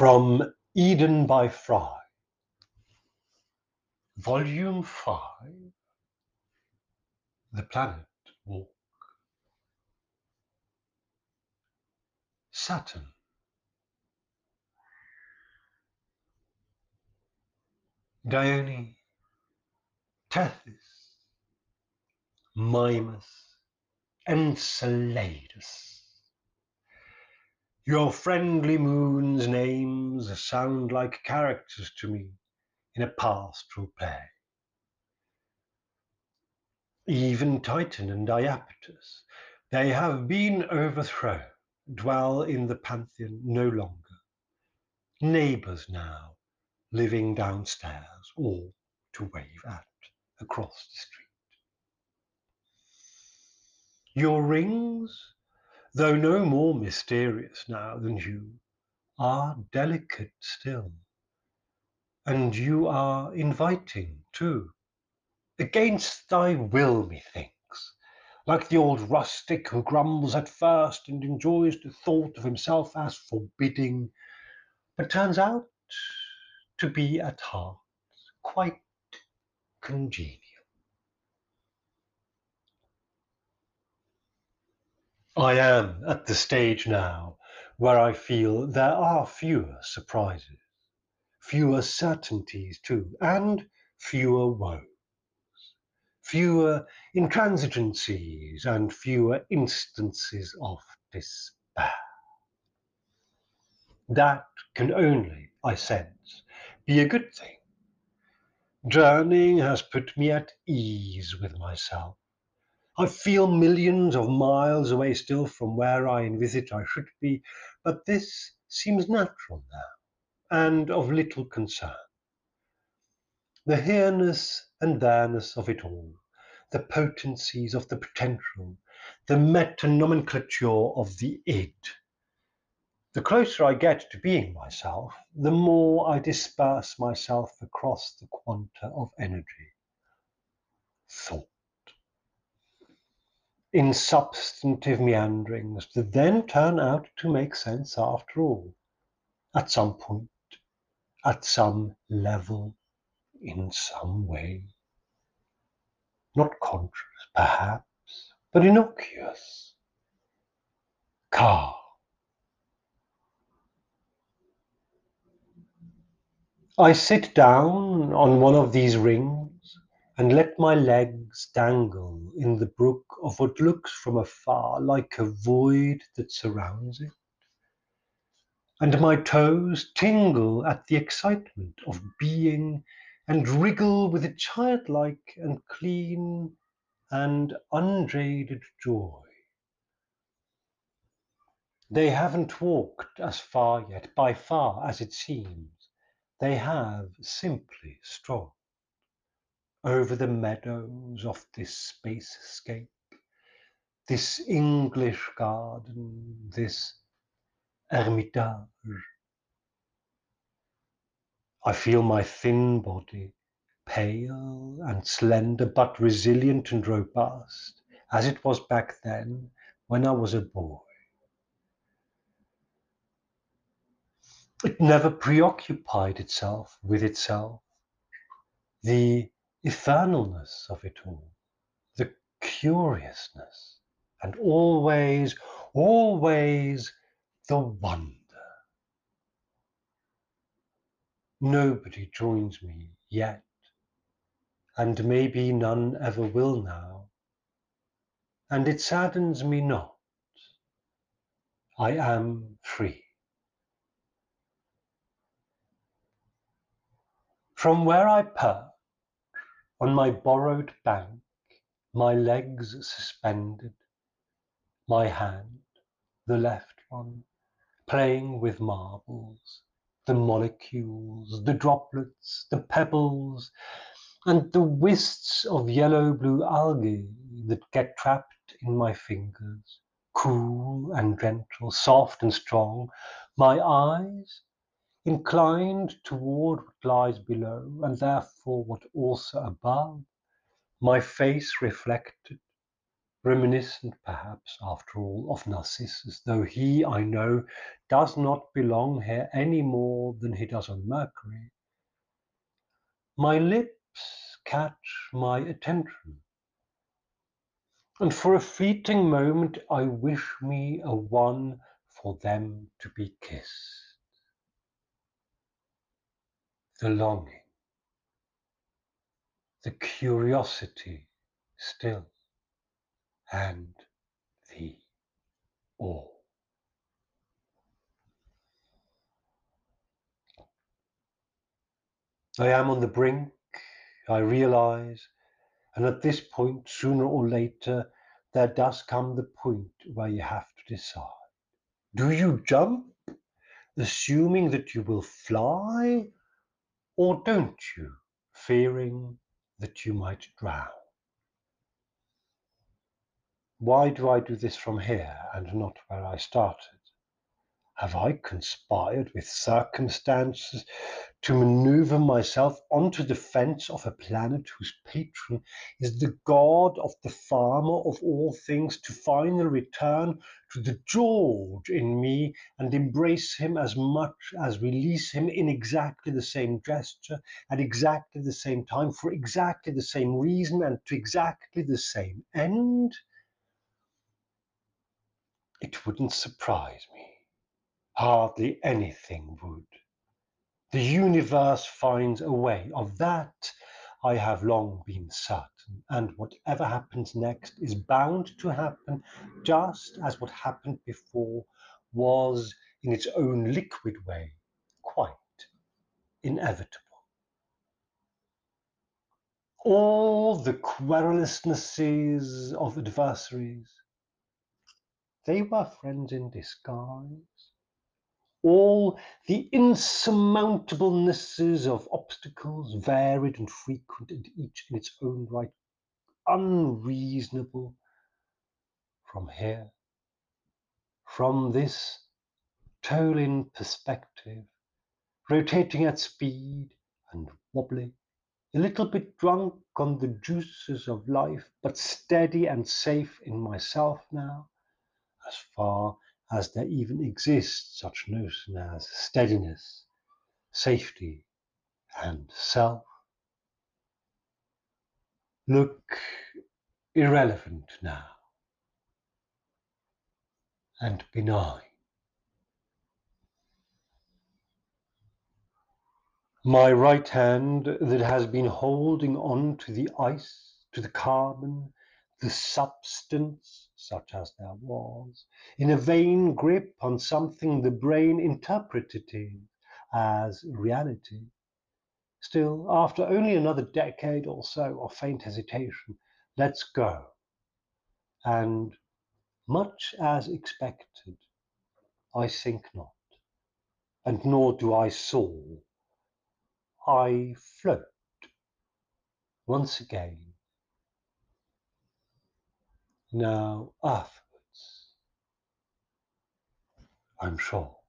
From Eden by Fry, Volume 5 The Planet Walk. Saturn. Dione, Tethys, Mimas, Enceladus. Your friendly moon's names sound like characters to me in a pastoral play. Even Titan and Iapetus, they have been overthrown, dwell in the pantheon no longer. Neighbours now, living downstairs, all to wave at across the street. Your rings, though no more mysterious now than you, are delicate still. And you are inviting too, against thy will, methinks, like the old rustic who grumbles at first and enjoys the thought of himself as forbidding, but turns out to be at heart quite congenial. I am at the stage now where I feel there are fewer surprises, fewer certainties too, and fewer woes, fewer intransigencies and fewer instances of despair. That can only, I sense, be a good thing. Journeying has put me at ease with myself. I feel millions of miles away still from where I envisage I should be, but this seems natural now and of little concern. The here-ness and there-ness of it all, the potencies of the potential, the meta-nomenclature of the id, the closer I get to being myself, the more I disperse myself across the quanta of energy. Thought. In substantive meanderings that then turn out to make sense after all, at some point, at some level, in some way. Not conscious, perhaps, but innocuous. Car. I sit down on one of these rings and let my legs dangle in the brook of what looks from afar like a void that surrounds it. And my toes tingle at the excitement of being and wriggle with a childlike and clean and unjaded joy. They haven't walked as far yet, by far as it seems they have simply strolled over the meadows of this spacescape, this English garden, this Hermitage. I feel my thin body, pale and slender, but resilient and robust, as it was back then when I was a boy. It never preoccupied itself with itself. The eternalness of it all, the curiousness, and always, always the wonder. Nobody joins me yet, and maybe none ever will now, and it saddens me not. I am free. From where I perch on my borrowed bank, my legs suspended, my hand, the left one, playing with marbles, the molecules, the droplets, the pebbles, and the wisps of yellow-blue algae that get trapped in my fingers, cool and gentle, soft and strong, my eyes inclined toward what lies below, and therefore what also above, my face reflected, reminiscent perhaps, after all, of Narcissus, though he, I know, does not belong here any more than he does on Mercury. My lips catch my attention, and for a fleeting moment I wish me a one for them to be kissed. The longing, the curiosity still, and the awe. I am on the brink, I realize, and at this point, sooner or later, there does come the point where you have to decide. Do you jump, assuming that you will fly, or don't you, fearing that you might drown? Why do I do this from here and not where I started? Have I conspired with circumstances to maneuver myself onto the fence of a planet whose patron is the god of the farmer of all things to finally return to the George in me and embrace him as much as release him in exactly the same gesture at exactly the same time for exactly the same reason and to exactly the same end? It wouldn't surprise me. Hardly anything would. The universe finds a way. Of that I have long been certain, and whatever happens next is bound to happen just as what happened before was, in its own liquid way, quite inevitable. All the querulousnesses of adversaries, they were friends in disguise all the insurmountablenesses of obstacles, varied and frequent, and each in its own right unreasonable, from here, from this toll-in perspective, rotating at speed and wobbly, a little bit drunk on the juices of life, but steady and safe in myself now, as far as there even exists such notion as steadiness, safety, and self, look irrelevant now and benign. My right hand that has been holding on to the ice, to the carbon, the substance, such as there was, in a vain grip on something the brain interpreted as reality. Still, after only another decade or so of faint hesitation, let's go. And much as expected, I sink not, and nor do I soar. I float once again now afterwards, I'm sure.